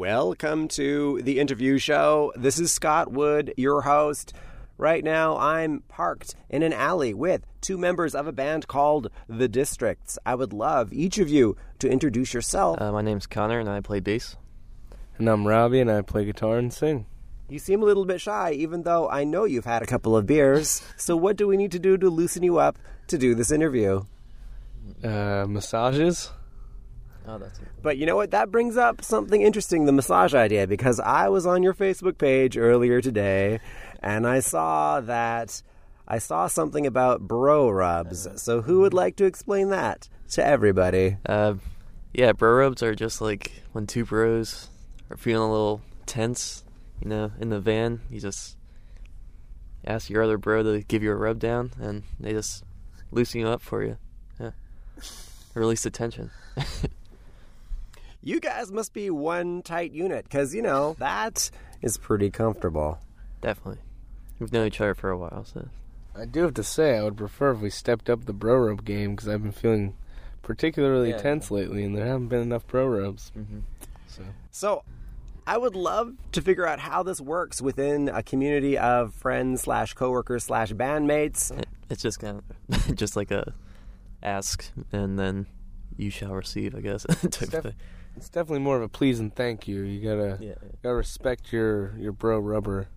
Welcome to the interview show. This is Scott Wood, your host. Right now, I'm parked in an alley with two members of a band called The Districts. I would love each of you to introduce yourself. Uh, my name's Connor, and I play bass. And I'm Robbie, and I play guitar and sing. You seem a little bit shy, even though I know you've had a couple of beers. So, what do we need to do to loosen you up to do this interview? Uh, massages? Oh, that's. But you know what? That brings up something interesting the massage idea, because I was on your Facebook page earlier today and I saw that I saw something about bro rubs. So, who would like to explain that to everybody? Uh, yeah, bro rubs are just like when two bros are feeling a little tense, you know, in the van. You just ask your other bro to give you a rub down, and they just loosen you up for you. Yeah, release the tension. You guys must be one tight unit, because, you know, that is pretty comfortable. Definitely. We've known each other for a while, so I do have to say, I would prefer if we stepped up the bro rub game because I've been feeling particularly Yeah. tense lately, and there haven't been enough bro rubs. Mhm. So So, I would love to figure out how this works within a community of friends slash coworkers slash bandmates. it's just kind of just like a ask, and then you shall receive, I guess. type def- of thing. It's definitely more of a please and thank you. You gotta Yeah. gotta respect your your bro rubber.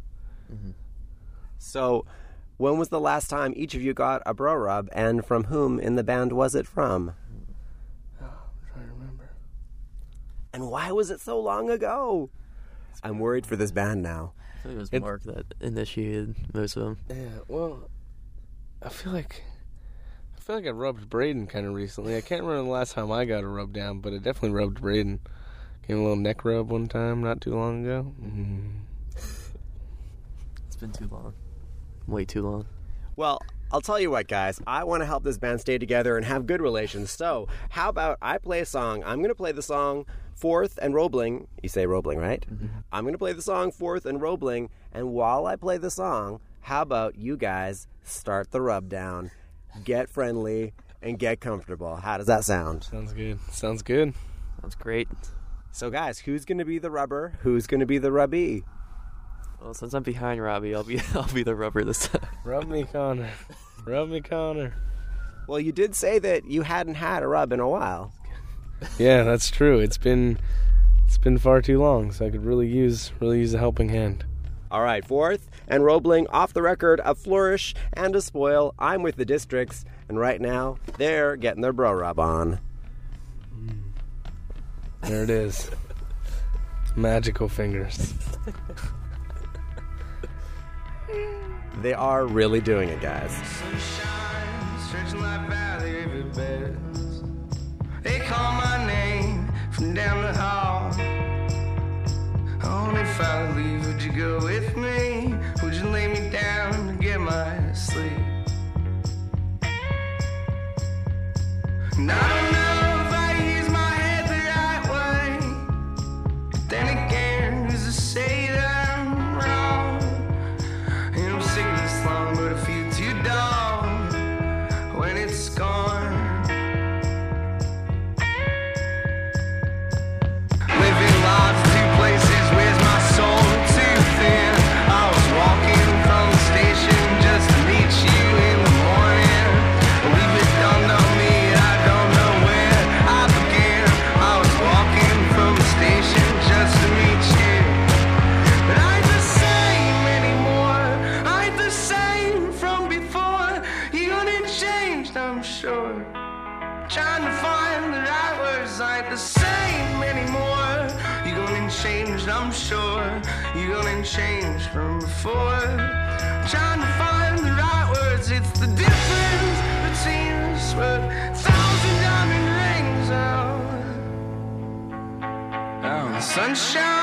hmm So, when was the last time each of you got a bro rub, and from whom in the band was it from? I'm trying to remember. And why was it so long ago? I'm worried for this band now. I think it was It- Mark that initiated most of them. Yeah, well, I feel like I feel like I rubbed Braden kind of recently. I can't remember the last time I got a rub down, but I definitely rubbed Braden. Gave him a little neck rub one time not too long ago. Mm. It's been too long. Way too long. Well, I'll tell you what, guys. I want to help this band stay together and have good relations. So, how about I play a song? I'm going to play the song Fourth and Roebling. You say Roebling, right? I'm going to play the song Fourth and Roebling. And while I play the song, how about you guys start the rub down, get friendly, and get comfortable? How does that sound? Sounds good. Sounds good. That's great. So, guys, who's going to be the rubber? Who's going to be the rubbie? Well, since I'm behind Robbie, I'll be I'll be the rubber this time. Rub me, Connor. Rub me, Connor. Well, you did say that you hadn't had a rub in a while. Yeah, that's true. It's been it's been far too long, so I could really use really use a helping hand. All right, fourth and Roebling off the record, a flourish and a spoil. I'm with the districts, and right now they're getting their bro rub on. Mm. There it is. Magical fingers. They are really doing it, guys. Sunshine, If I leave, would you go with me? Would you lay me down to get my sleep? And I don't know Change from before. Trying to find the right words. It's the difference between us. Worth thousand diamond rings out. Oh, oh sunshine,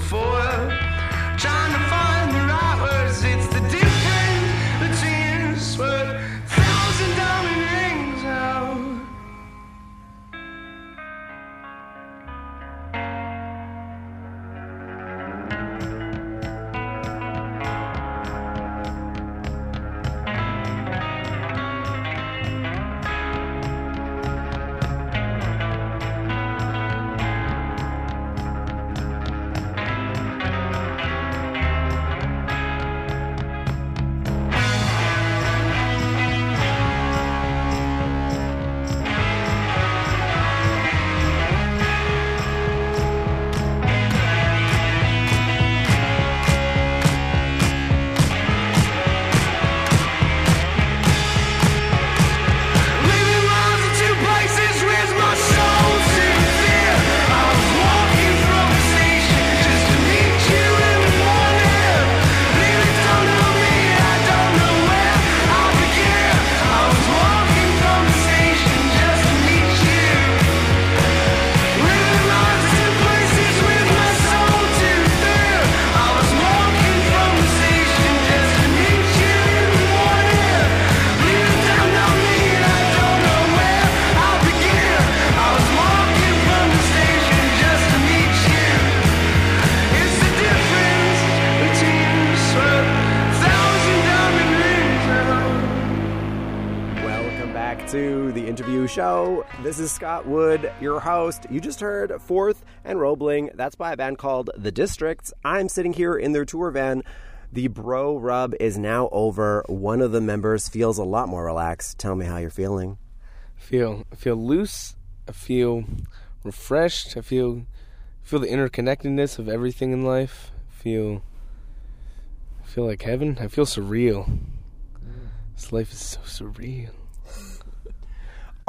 before. Is Scott Wood, your host. You just heard Fourth and Roebling. That's by a band called The Districts. I'm sitting here in their tour van. The bro rub is now over. One of the members feels a lot more relaxed. Tell me how you're feeling. feel I feel loose. I feel refreshed. I feel feel the interconnectedness of everything in life. Feel feel like heaven. I feel surreal. This life is so surreal.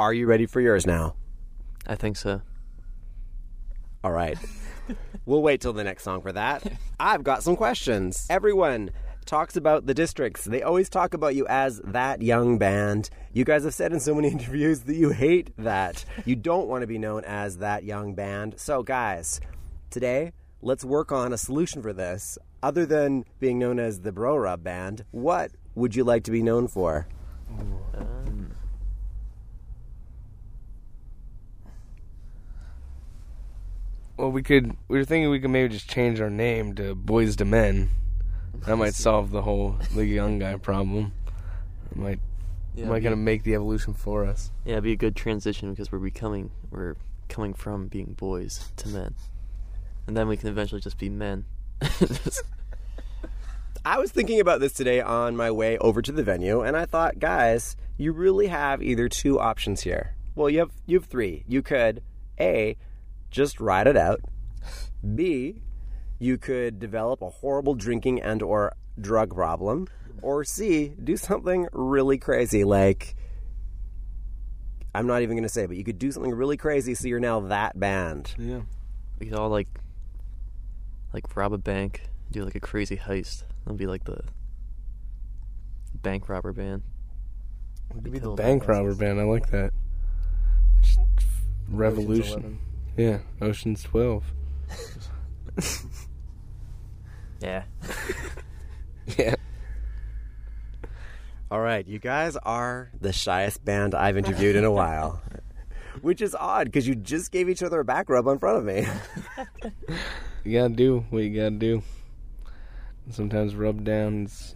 Are you ready for yours now? I think so. All right. we'll wait till the next song for that. I've got some questions. Everyone talks about the districts. They always talk about you as that young band. You guys have said in so many interviews that you hate that. You don't want to be known as that young band. So, guys, today, let's work on a solution for this. Other than being known as the Bro Rub Band, what would you like to be known for? Well, we could. We were thinking we could maybe just change our name to Boyz II Men. That might solve the whole the young guy problem. It might Yeah, might be, kind of make the evolution for us. yeah, it'd be a good transition because we're becoming we're coming from being boys to men, and then we can eventually just be men. Just- I was thinking about this today on my way over to the venue, and I thought, guys, you really have either two options here. Well, you have you have three. You could a just ride it out. B, you could develop a horrible drinking and or drug problem, or C, do something really crazy like I'm not even going to say, but you could do something really crazy so you're now that band. Yeah. we could all like like rob a bank, do like a crazy heist. That'll be like the bank robber band. We could be the bank robber band. I like that. Just Revolution. Yeah, Ocean's Twelve. Yeah. Yeah. All right, you guys are the shyest band I've interviewed in a while. Which is odd because you just gave each other a back rub in front of me. You gotta do what you gotta do. Sometimes rub down is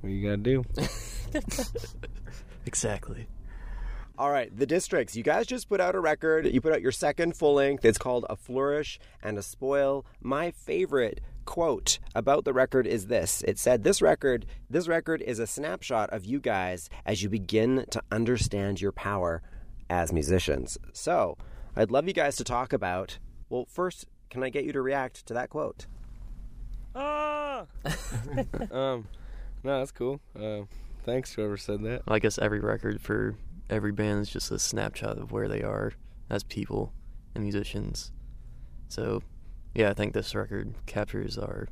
what you gotta do. Exactly. All right, the districts. You guys just put out a record. You put out your second full length. It's called A Flourish and a Spoil. My favorite quote about the record is this. It said this record this record is a snapshot of you guys as you begin to understand your power as musicians. So, I'd love you guys to talk about well, first, can I get you to react to that quote? ah! Um, no, that's cool. Uh, thanks whoever said that. I guess every record for every band is just a snapshot of where they are as people and musicians. So, yeah, I think this record captures our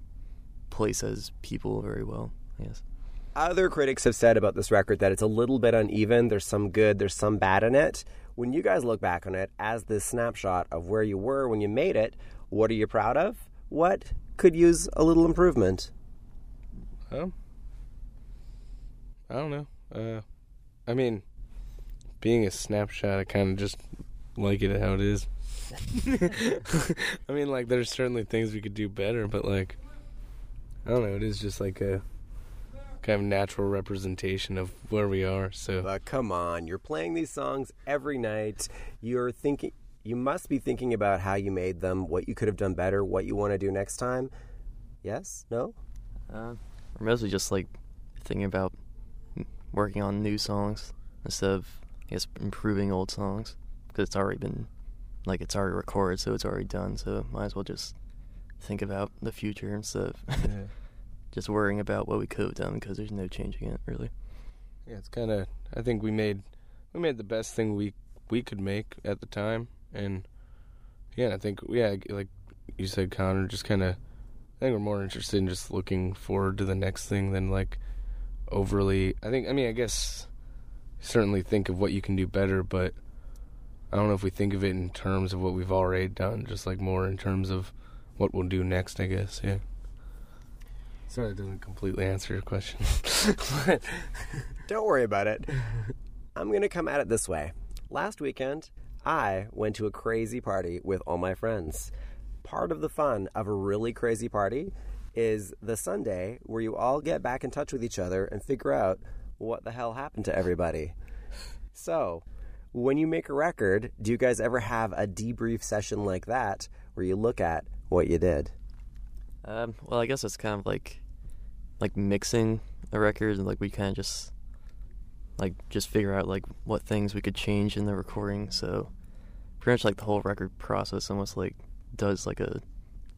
place as people very well. Yes. Other critics have said about this record that it's a little bit uneven. There's some good, there's some bad in it. When you guys look back on it as this snapshot of where you were when you made it, what are you proud of? What could use a little improvement? Um, I don't know. Uh, I mean, being a snapshot, I kind of just like it how it is. I mean, like, there's certainly things we could do better, but like, I don't know. It is just like a kind of natural representation of where we are. So But come on, you're playing these songs every night. You're thinking you must be thinking about how you made them, what you could have done better, what you want to do next time. Yes? No? Uh, or mostly just like thinking about working on new songs instead of I guess improving old songs because it's already been like it's already recorded, so it's already done. So might as well just think about the future instead of yeah, just worrying about what we could have done because there's no changing it really. yeah it's kind of. I think we made we made the best thing we we could make at the time, and yeah, I think yeah, like you said, Connor, just kind of. I think we're more interested in just looking forward to the next thing than like overly. I think. I mean, I guess certainly think of what you can do better, but I don't know if we think of it in terms of what we've already done. Just like more in terms of what we'll do next. I guess. Yeah. Sorry, it doesn't completely answer your question. Don't worry about it. I'm going to come at it this way. Last weekend, I went to a crazy party with all my friends. Part of the fun of a really crazy party is the Sunday where you all get back in touch with each other and figure out what the hell happened to everybody. So, when you make a record, do you guys ever have a debrief session like that where you look at what you did? Um, well, I guess it's kind of like like mixing a record and like we kind of just like just figure out like what things we could change in the recording. So pretty much like the whole record process almost like does like a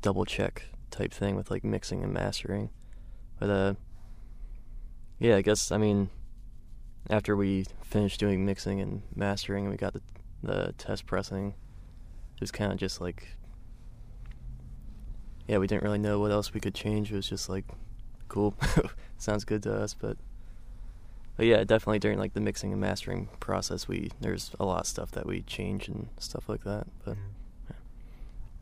double check type thing with like mixing and mastering. But uh, yeah, I guess I mean after we finished doing mixing and mastering and we got the the test pressing, it was kind of just like yeah, we didn't really know what else we could change. It was just like, cool, sounds good to us. But, but yeah, definitely during like the mixing and mastering process, we there's a lot of stuff that we change and stuff like that. But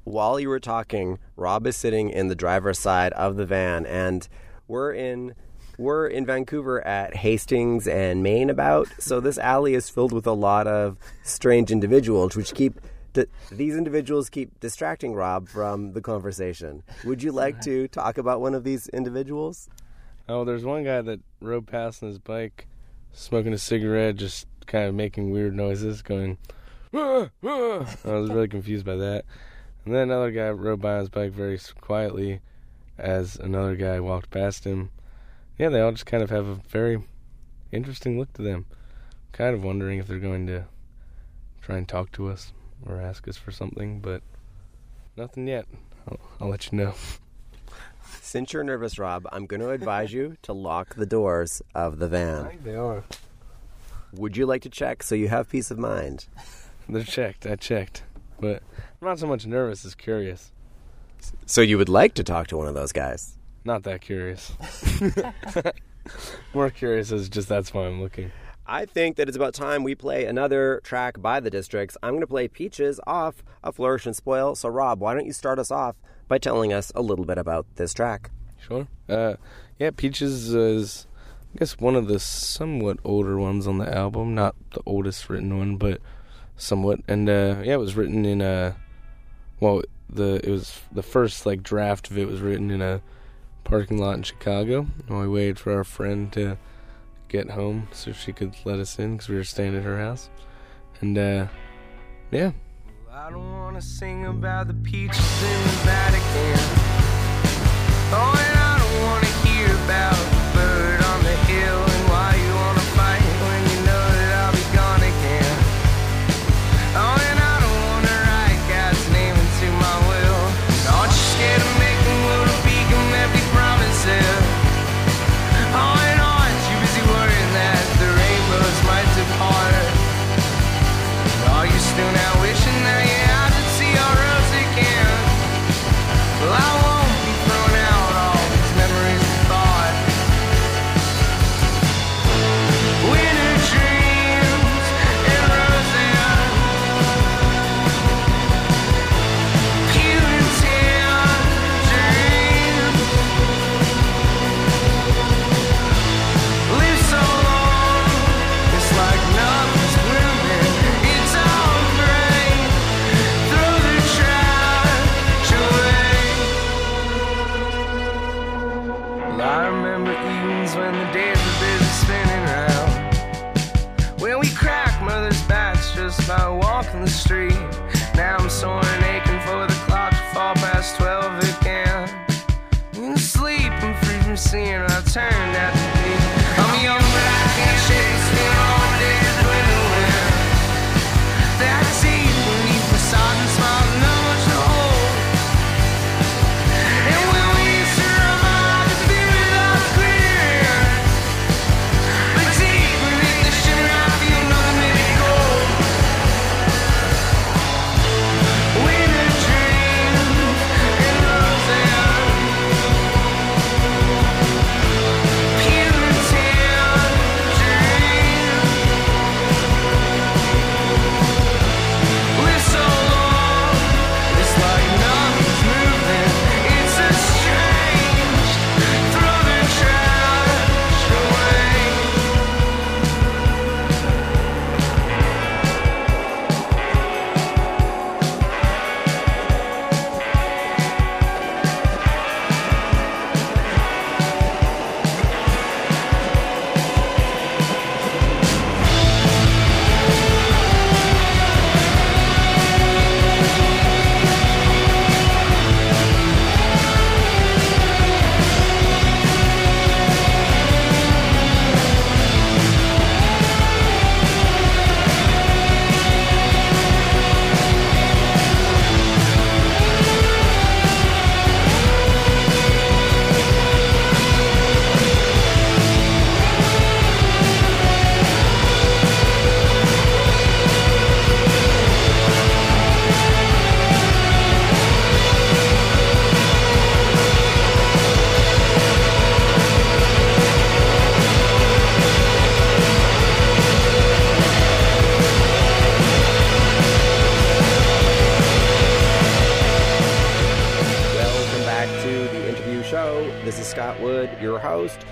while you were talking, Rob is sitting in the driver's side of the van, and we're in we're in Vancouver at Hastings and Main about. So this alley is filled with a lot of strange individuals, which keep th- these individuals keep distracting Rob from the conversation. Would you like to talk about one of these individuals? Oh, there's one guy that rode past on his bike, smoking a cigarette, just kind of making weird noises, going. "Ah, ah." I was really confused by that. And then another guy rode by on his bike very quietly, as another guy walked past him. Yeah, they all just kind of have a very interesting look to them. Kind of wondering if they're going to try and talk to us or ask us for something, but nothing yet. I'll, I'll let you know. Since you're nervous, Rob, I'm going to advise you to lock the doors of the van. they are. Would you like to check so you have peace of mind? They're checked. I checked, but I'm not so much nervous as curious. So you would like to talk to one of those guys? Not that curious. More curious is just that's why I'm looking. I think that it's about time we play another track by the Districts. I'm going to play Peaches off of Flourish and Spoil. So, Rob, why don't you start us off by telling us a little bit about this track? Sure. Uh, yeah, Peaches is, I guess, one of the somewhat older ones on the album. Not the oldest written one, but somewhat. And uh, yeah, it was written in a, well, the it was the first like draft of it was written in a parking lot in Chicago. And we waited for our friend to get home so she could let us in because we were staying at her house. And uh, yeah, I don't wanna sing about the peaches in the Vatican. Oh, and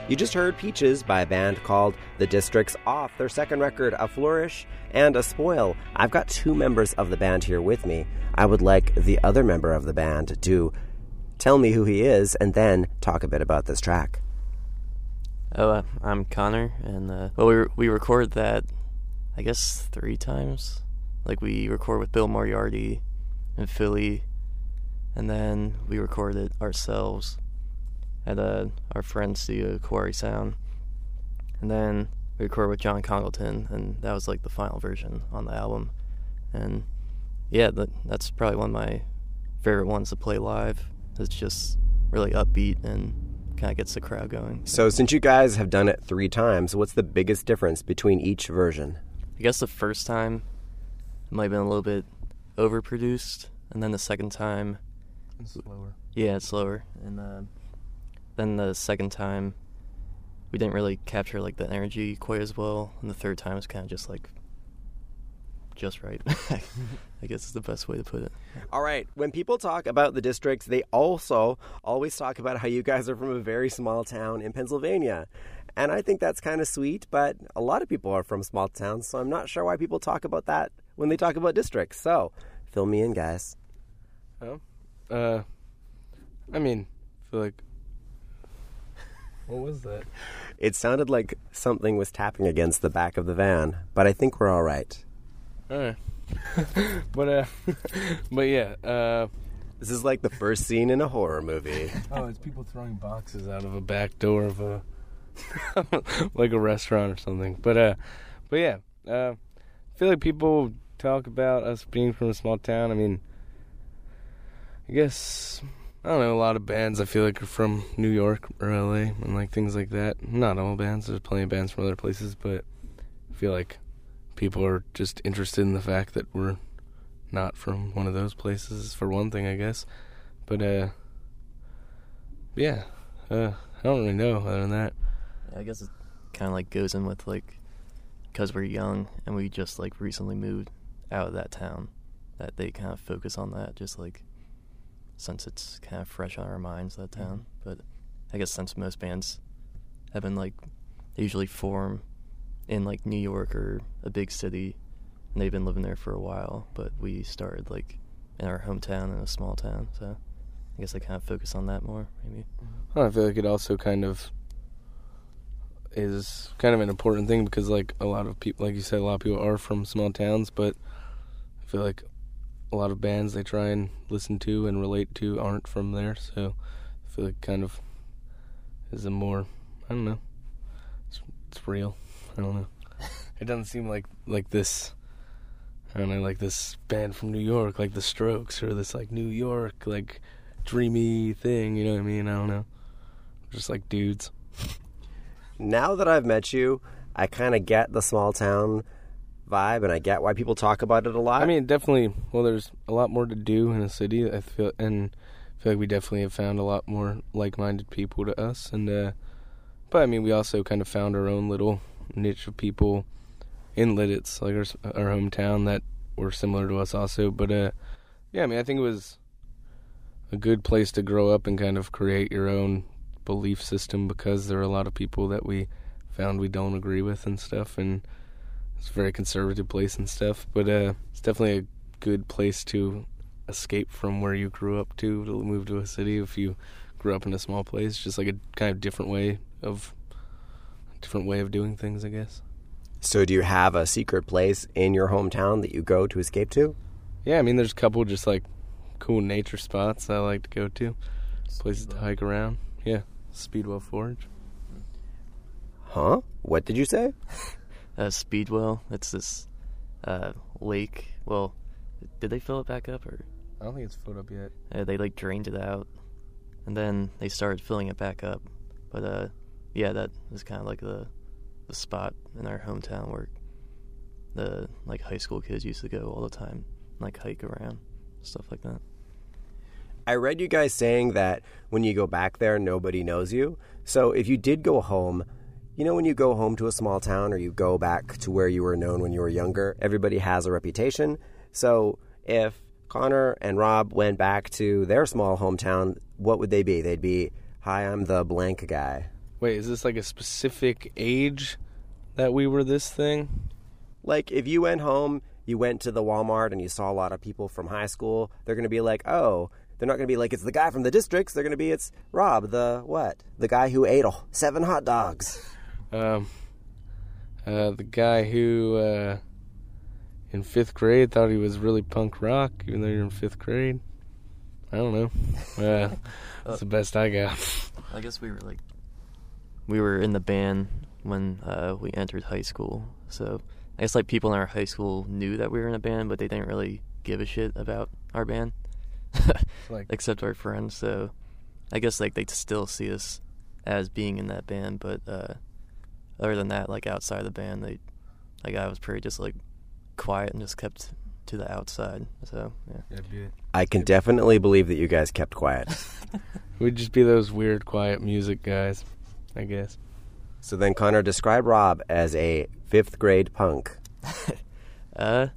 You just heard Peaches by a band called The Districts off their second record, A Flourish and A Spoil. I've got two members of the band here with me. I would like the other member of the band to tell me who he is and then talk a bit about this track. Oh, uh, I'm Connor, and uh, well, we re- we record that, I guess three times. Like we record with Bill Moriarty in Philly, and then we record it ourselves at uh, our friend's studio, Quarry Sound, and then we record with John Congleton, and that was like the final version on the album. And yeah, that, that's probably one of my favorite ones to play live. It's just really upbeat and kind of gets the crowd going. So, since you guys have done it three times, what's the biggest difference between each version? I guess the first time it might have been a little bit overproduced, and then the second time, It's slower. yeah, it's slower. And uh, then the second time, we didn't really capture like the energy quite as well, and the third time was kind of just like just right. I guess is the best way to put it. All right. When people talk about the districts, they also always talk about how you guys are from a very small town in Pennsylvania. And I think that's kind of sweet, but a lot of people are from small towns, so I'm not sure why people talk about that when they talk about districts. So, fill me in, guys. Uh, I mean, I feel like. What was that? It sounded like something was tapping against the back of the van, but I think we're all right. All right. but uh, but yeah. Uh, This is like the first scene in a horror movie. oh, it's people throwing boxes out of a back door of a like a restaurant or something. But uh, but yeah. Uh, I feel like people talk about us being from a small town. I mean, I guess I don't know. A lot of bands I feel like are from New York or LA and like things like that. Not all bands. There's plenty of bands from other places, but I feel like people are just interested in the fact that we're not from one of those places for one thing, I guess. But uh, yeah, uh, I don't really know other than that. I guess it kind of like goes in with like because we're young and we just like recently moved out of that town that they kind of focus on that just like since it's kind of fresh on our minds that town. Mm-hmm. But i guess since most bands have been like they usually form in like new york or a big city and they've been living there for a while but we started like in our hometown in a small town so i guess i kind of focus on that more maybe. Mm-hmm. I feel like it also kind of is kind of an important thing because like a lot of people, like you said, a lot of people are from small towns, but I feel like a lot of bands they try and listen to and relate to aren't from there. So I feel like kind of is a more I don't know. It's it's real. I don't know. it doesn't seem like like this. I don't know, like this band from New York, like the Strokes, or this like New York, like dreamy thing. You know what I mean? I don't know. Just like dudes. now that I've met you, I kind of get the small town vibe and I get why people talk about it a lot. I mean, definitely. Well, there's a lot more to do in a city. I feel, and I feel like we definitely have found a lot more like-minded people to us. And uh, but I mean, we also kind of found our own little niche of people in Lititz, like our our hometown, that were similar to us also. But uh, yeah, I mean, I think it was a good place to grow up and kind of create your own belief system because there are a lot of people that we found we don't agree with and stuff and it's a very conservative place and stuff but uh it's definitely a good place to escape from where you grew up to to move to a city if you grew up in a small place just like a kind of different way of different way of doing things i guess so do you have a secret place in your hometown that you go to escape to? yeah i mean there's a couple just like cool nature spots i like to go to places to hike around yeah speedwell forge Huh? What did you say? uh, Speedwell. It's this uh, lake. Well, did they fill it back up, or i don't think it's filled up yet uh, they like drained it out, and then they started filling it back up. But uh, yeah, that is kind of like the the spot in our hometown where the like high school kids used to go all the time, like hike around, stuff like that. I read you guys saying that when you go back there, nobody knows you. So if you did go home, you know, when you go home to a small town or you go back to where you were known when you were younger, everybody has a reputation. So if Connor and Rob went back to their small hometown, what would they be? They'd be Hi, I'm the blank guy. Wait, is this like a specific age that we were this thing? Like, if you went home, you went to the Walmart and you saw a lot of people from high school, they're going to be like, oh, they're not going to be like, it's the guy from the districts. They're going to be, it's Rob, the what? The guy who ate seven hot dogs. Um, uh, the guy who uh, in fifth grade thought he was really punk rock, even though you're in fifth grade. I don't know. Uh, that's the best I got. I guess we were like, we were in the band when uh, we entered high school. So I guess like people in our high school knew that we were in a band, but they didn't really give a shit about our band, Like, except our friends. So I guess like they still see us as being in that band, but uh, other than that, like outside the band, they like I was pretty just like quiet and just kept to the outside. So yeah. I can definitely believe that you guys kept quiet. we'd just be those weird, quiet music guys, I guess. So then, Connor, describe Rob as a fifth grade punk. Uh,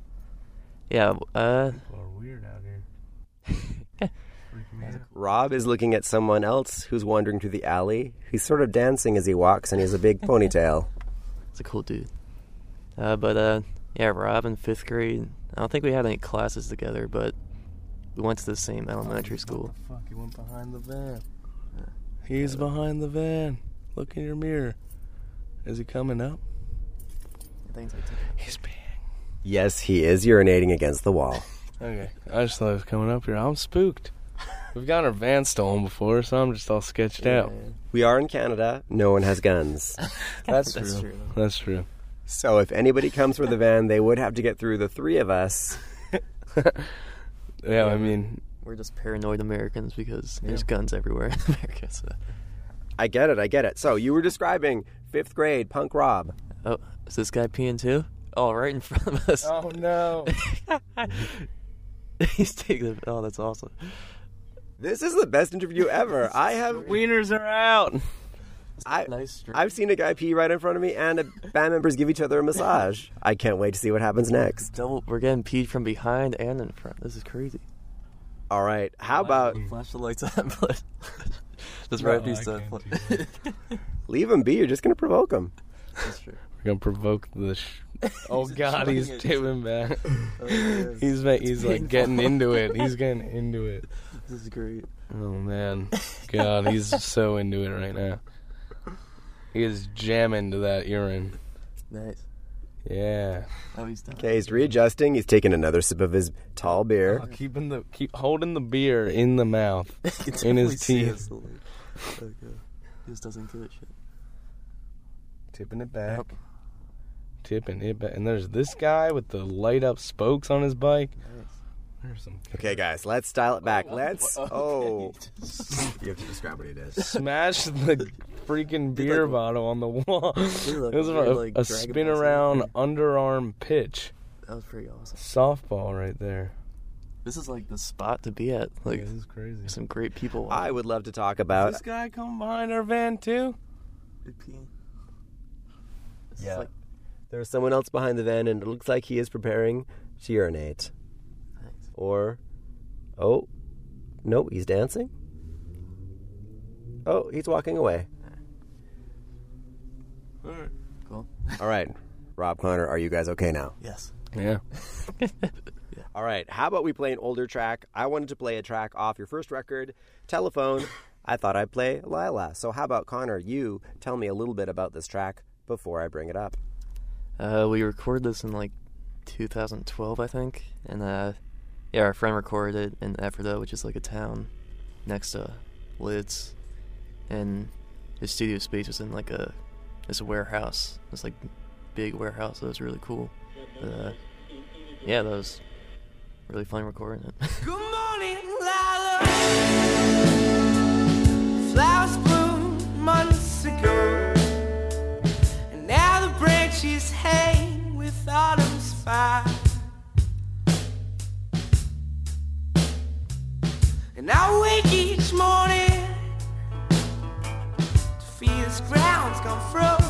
yeah. Uh, People are weird out here. Rob is looking at someone else who's wandering through the alley. He's sort of dancing as he walks, and he has a big ponytail. It's a cool dude. Uh, but uh, yeah, Rob in fifth grade. I don't think we had any classes together, but we went to the same elementary school. Fuck, he went behind the van. He's behind the van. Look in your mirror. Is he coming up? He's peeing. Yes, he is urinating against the wall. Okay. I just thought he was coming up here. I'm spooked. We've gotten our van stolen before, so I'm just all sketched out. We are in Canada. No one has guns. That's, That's true. true. That's true. So if anybody comes for the van, they would have to get through the three of us. Yeah, I mean, We're just paranoid Americans because there's guns everywhere in America. So. I get it. I get it. So you were describing fifth grade punk Rob. Oh, is this guy peeing too? Oh, right in front of us. oh no. He's taking it. Oh, that's awesome. This is the best interview ever. I have Wieners are out. I, nice I've seen a guy pee right in front of me, and a band members give each other a massage. I can't wait to see what happens next. Double. We're getting peed from behind and in front. This is crazy. All right. How about Flash the lights on, but just right these stuff. leave him be? You're just gonna provoke him. That's true. We're gonna provoke the. Sh- oh God, he's it. tipping back. Oh, he's ma- he's like getting into it. He's getting into it. This is great. Oh man, God, he's so into it right now. He is jamming to that urine. Nice. Yeah. Oh, he's done. Okay, he's readjusting. He's taking another sip of his tall beer. Oh, keeping the keep holding the beer in the mouth. You can In his teeth. us, like, like, uh, he just doesn't give a shit. Tipping it back. Tipping it back. And there's this guy with the light up spokes on his bike. There's some Okay, guys, let's dial it back. Oh, let's. Oh, you have to describe what he did. smash the freaking beer like- bottle on the wall. like it was a a, like, a Dragon spin Ball Z. around underarm pitch. That was pretty awesome. Softball right there. This is like the spot to be at. Like, this is crazy. some great people. I would love to talk about. this guy come behind our van too? This is Yeah. like There's someone else behind the van, and it looks like he is preparing to urinate. Nice. Or, oh, no, he's dancing. Oh, he's walking away. All right. Cool. All right, Rob Connor, are you guys okay now? Yes. Yeah. All right, how about we play an older track? I wanted to play a track off your first record, Telephone. I thought I'd play Lyla. So, how about Connor? You tell me a little bit about this track before I bring it up. Uh, we recorded this in like 2012, I think, and uh, yeah, our friend recorded it in Ephrata, which is like a town next to Lititz, and his studio space was in like a this warehouse, this like big warehouse. That was really cool. But, uh, yeah, that was really fun recording it. ground's gone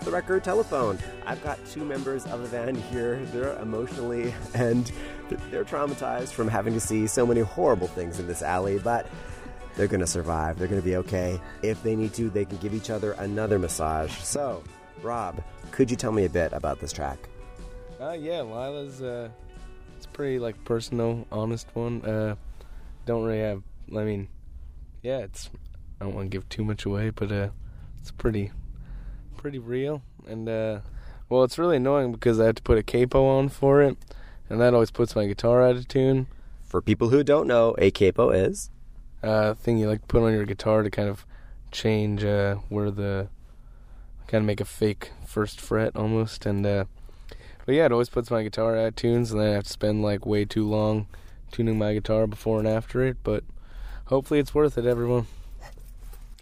off the record telephone. I've got two members of the band here. They're emotionally and they're traumatized from having to see so many horrible things in this alley, but they're going to survive. They're going to be okay. If they need to, they can give each other another massage. So, Rob, could you tell me a bit about this track? Uh, yeah, Lyla's uh, it's pretty like personal, honest one. Uh, don't really have. I mean, yeah, it's. I don't want to give too much away, but uh, it's pretty, pretty real. And uh, well, it's really annoying because I have to put a capo on for it, and that always puts my guitar out of tune. For people who don't know, a capo is. Uh, thing you like put on your guitar to kind of change uh, where the kind of make a fake first fret almost, and uh, but yeah, it always puts my guitar out of tunes, and then I have to spend like way too long tuning my guitar before and after it. But hopefully, it's worth it, everyone.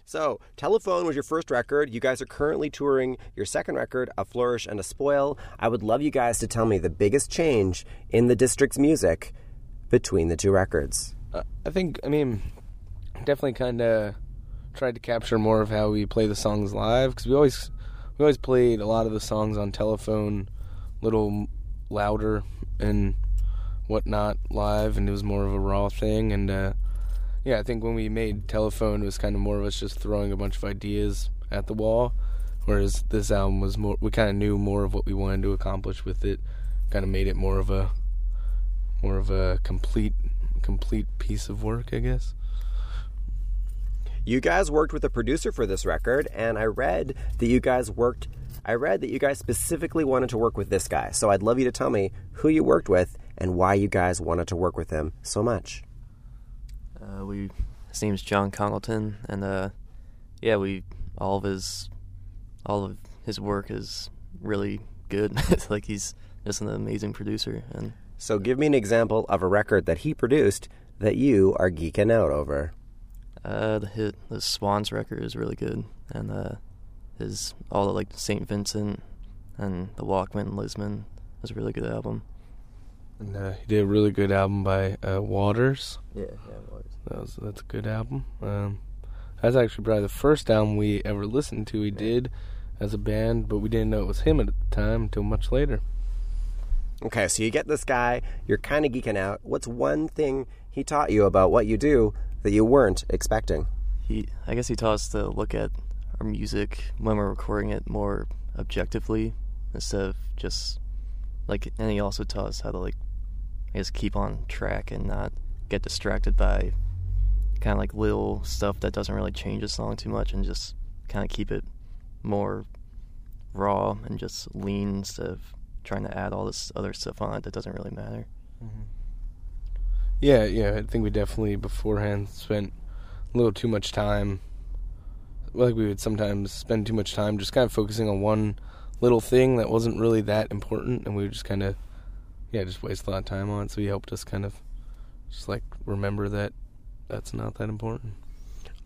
So, Telephone was your first record. You guys are currently touring your second record, A Flourish and a Spoil. I would love you guys to tell me the biggest change in the district's music between the two records. Uh, I think, I mean, definitely kind of tried to capture more of how we play the songs live because we always we always played a lot of the songs on telephone, little louder and whatnot live, and it was more of a raw thing. And uh, yeah, I think when we made telephone, it was kind of more of us just throwing a bunch of ideas at the wall, whereas this album was more. We kind of knew more of what we wanted to accomplish with it, kind of made it more of a more of a complete complete piece of work, I guess. You guys worked with a producer for this record, and I read that you guys worked. I read that you guys specifically wanted to work with this guy. So I'd love you to tell me who you worked with and why you guys wanted to work with him so much. Uh, we his name's John Congleton, and uh, yeah, we all of his all of his work is really good. It's like he's just an amazing producer, and So give me an example of a record that he produced that you are geeking out over. uh, the hit the Swans record is really good, and uh, his all the like St. Vincent and the Walkmen Lisbon is a really good album. And uh, he did a really good album by uh, Waters. Yeah, yeah, it was. That was that's a good album. Um, that's actually probably the first album we ever listened to. He did as a band, but we didn't know it was him at the time until much later. Okay, so you get this guy, you're kind of geeking out. What's one thing he taught you about what you do that you weren't expecting? he I guess he taught us to look at our music when we're recording it more objectively instead of just like and he also taught us how to like I guess keep on track and not get distracted by kind of like little stuff that doesn't really change the song too much and just kind of keep it more raw and just lean instead of trying to add all this other stuff on it that doesn't really matter. Mm-hmm. Yeah, yeah. I think we definitely beforehand spent a little too much time. Like we would sometimes spend too much time just kind of focusing on one little thing that wasn't really that important, and we would just kind of, yeah, just waste a lot of time on it. So he helped us kind of just like remember that that's not that important.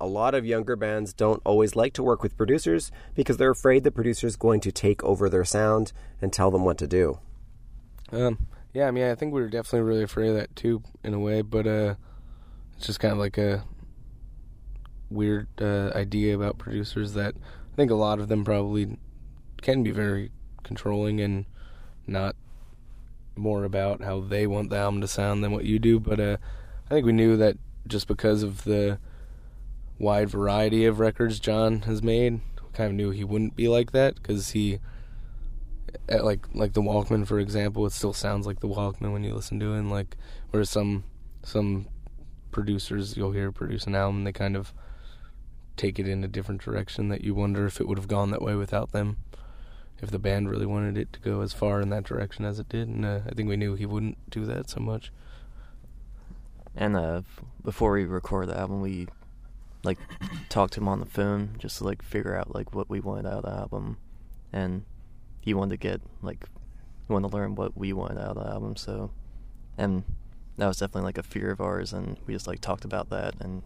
A lot of younger bands don't always like to work with producers because they're afraid the producer's going to take over their sound and tell them what to do. Um, yeah, I mean, I think we were definitely really afraid of that too, in a way. But uh, it's just kind of like a weird uh, idea about producers that I think a lot of them probably can be very controlling and not more about how they want the album to sound than what you do. But uh, I think we knew that just because of the wide variety of records John has made, kind of knew he wouldn't be like that because he, uh, like like the Walkmen for example, it still sounds like the Walkmen when you listen to it. And like whereas some some producers you'll hear produce an album, and they kind of take it in a different direction that you wonder if it would have gone that way without them if the band really wanted it to go as far in that direction as it did and uh, i think we knew he wouldn't do that so much And uh, before we record the album, we like talked to him on the phone just to like figure out like what we wanted out of the album, and he wanted to get like he wanted to learn what we wanted out of the album. So, and that was definitely like a fear of ours, and we just like talked about that, and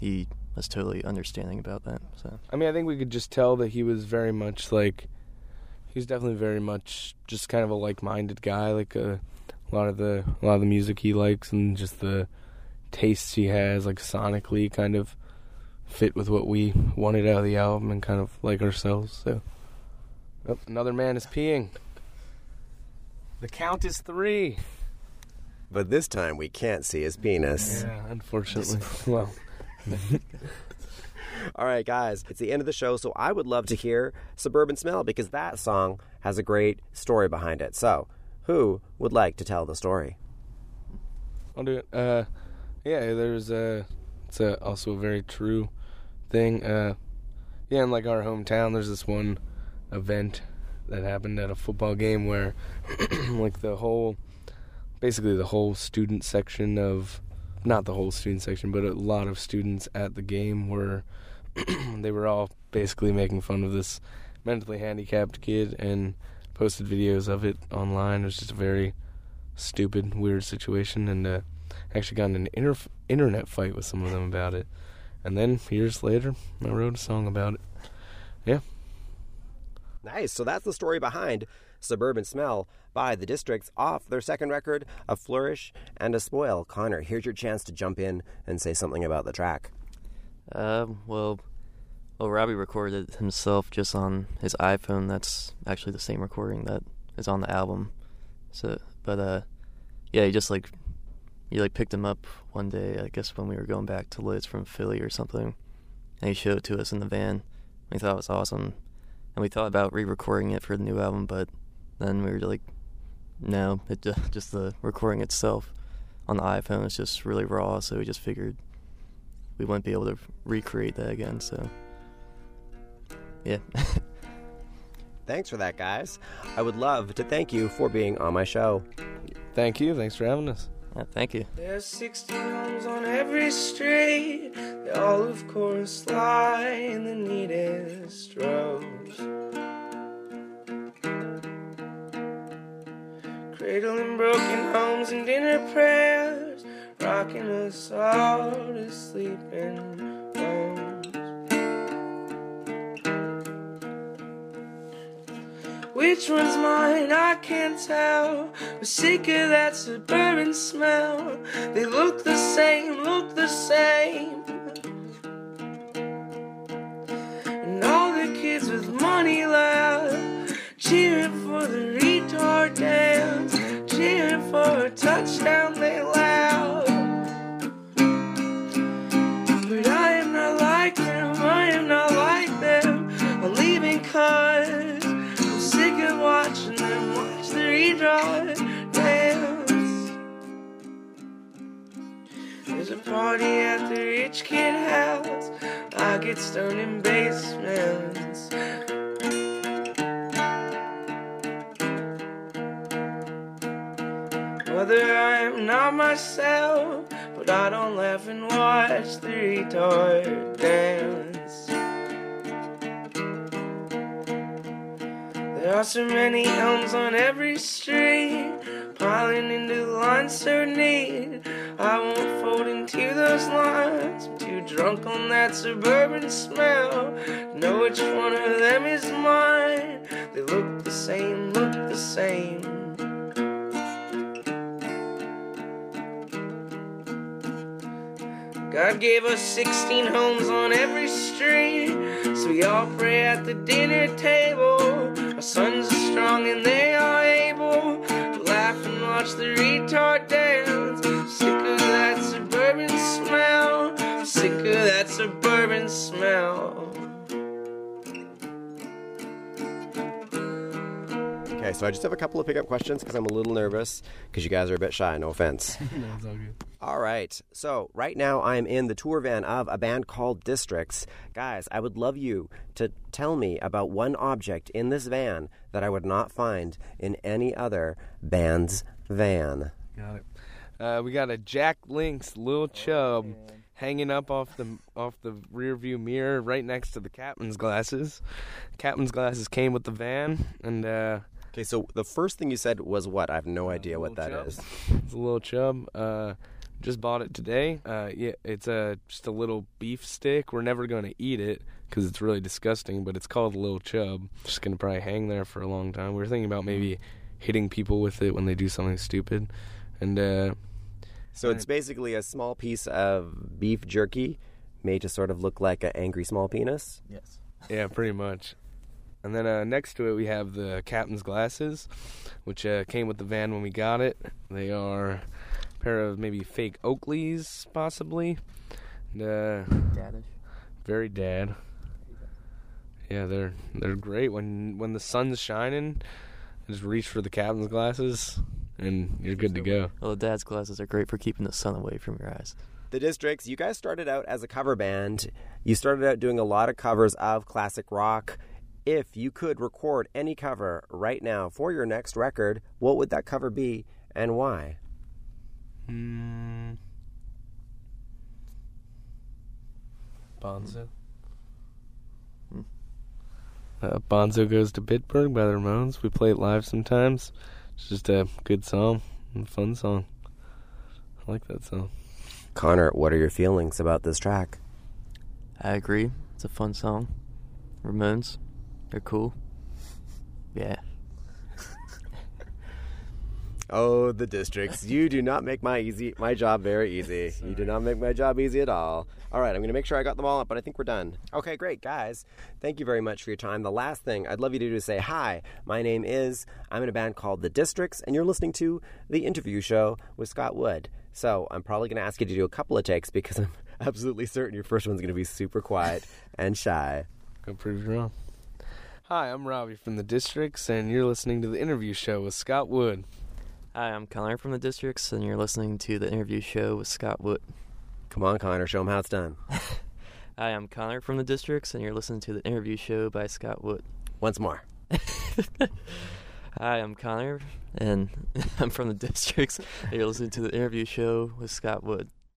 he was totally understanding about that. So i mean i think we could just tell that he was very much like he was definitely very much just kind of a like-minded guy like uh, a lot of the a lot of the music he likes and just the tastes he has like sonically kind of fit with what we wanted out of the album and kind of like ourselves so. Oh, another man is peeing. The count is three. But this time we can't see his penis. yeah unfortunately. Well All right, guys, it's the end of the show, so I would love to hear Suburban Smell because that song has a great story behind it. So, who would like to tell the story? I'll do it. Uh, yeah, there's a. It's a, also a very true thing. Uh, yeah, in like our hometown, there's this one event that happened at a football game where, like the whole, basically the whole student section of, not the whole student section, but a lot of students at the game were, they were all basically making fun of this mentally handicapped kid and posted videos of it online. It was just a very stupid, weird situation, and uh, actually got in an inter- internet fight with some of them about it. And then years later, I wrote a song about it. Yeah, Nice. So that's the story behind Suburban Smell by the Districts off their second record, A Flourish and a Spoil. Connor, here's your chance to jump in and say something about the track. Um, well, well, Robbie recorded it himself just on his iPhone. That's actually the same recording that is on the album. So, but uh, yeah, he just like he like picked him up one day. I guess when we were going back to Lititz from Philly or something, and he showed it to us in the van. We thought it was awesome, and we thought about re-recording it for the new album, but then we were like, no, it just the recording itself on the iPhone is just really raw. So we just figured we wouldn't be able to recreate that again. So, yeah. Thanks for that, guys. I would love to thank you for being on my show. thank you. Thanks for having us. yeah thank you. There's 60 homes on every street. They all, of course, lie in the neatest rows. Cradling broken homes and dinner prayers, rocking us all to sleep in bones. Which one's mine? I can't tell. We're sick of that suburban smell. They look the same, look the same. And all the kids with money left cheering for the retard dance, cheering for a touchdown they loud. Party at the rich kid house. I get stoned in basements. Mother, I am not myself, but I don't laugh and watch the retard dance. There are so many elms on every street, piling into lines so neat. I won't fold into those lines. I'm too drunk on that suburban smell. Know which one of them is mine. They look the same, look the same. God gave us 16 homes on every street, so we all pray at the dinner table. Our sons are strong and they are sick of that suburban smell. Okay, so I just have a couple of pickup questions because I'm a little nervous because you guys are a bit shy. No offense. no, it's all good. All right. So, right now I am in the tour van of a band called Districts. Guys, I would love you to tell me about one object in this van that I would not find in any other band's van. Got it. Uh, we got a Jack Link's Lil Chub hanging up off the off the rear view mirror right next to the captain's glasses. Captain's glasses came with the van, and uh, Okay, so the first thing you said was what? I have no idea what that Chub. is. It's a little chub. Uh, just bought it today. Uh, yeah, it's a just a little beef stick. We're never going to eat it because it's really disgusting. But it's called a little chub. Just gonna probably hang there for a long time. We were thinking about maybe hitting people with it when they do something stupid. And uh, So it's basically a small piece of beef jerky made to sort of look like an angry small penis. Yes. yeah, pretty much. And then uh, next to it we have the captain's glasses, which uh, came with the van when we got it. They are a pair of maybe fake Oakleys, possibly. And, uh, Daddish. very dad. Yeah, they're they're great when when the sun's shining. Just reach for the captain's glasses, and you're good to go. Well, the dad's glasses are great for keeping the sun away from your eyes. The Districts, you guys started out as a cover band. You started out doing a lot of covers of classic rock. If you could record any cover right now for your next record, what would that cover be and why? Mm. Bonzo. Uh, Bonzo goes to Bitburg by the Ramones. We play it live sometimes. It's just a good song, a fun song. I like that song. Connor, what are your feelings about this track? I agree. It's a fun song. Ramones, they're cool. Yeah. Oh, the districts. You do not make my easy my job very easy. You do not make my job easy at all. All right, I'm going to make sure I got them all up, but I think we're done. Okay, great, guys. Thank you very much for your time. The last thing I'd love you to do is say, Hi, my name is, I'm in a band called The Districts, and you're listening to The Interview Show with Scott Wood. So I'm probably going to ask you to do a couple of takes because I'm absolutely certain your first one's going to be super quiet and shy. Go prove you wrong. Hi, I'm Robbie from the Districts, and you're listening to the interview show with Scott Wood. Hi, I'm Connor from the Districts, and you're listening to the interview show with Scott Wood. Come on, Connor, show them how it's done. Hi, I'm Connor from the Districts, and you're listening to the interview show by Scott Wood. Once more. Hi, I'm Connor, and I'm from the Districts, and you're listening to the interview show with Scott Wood.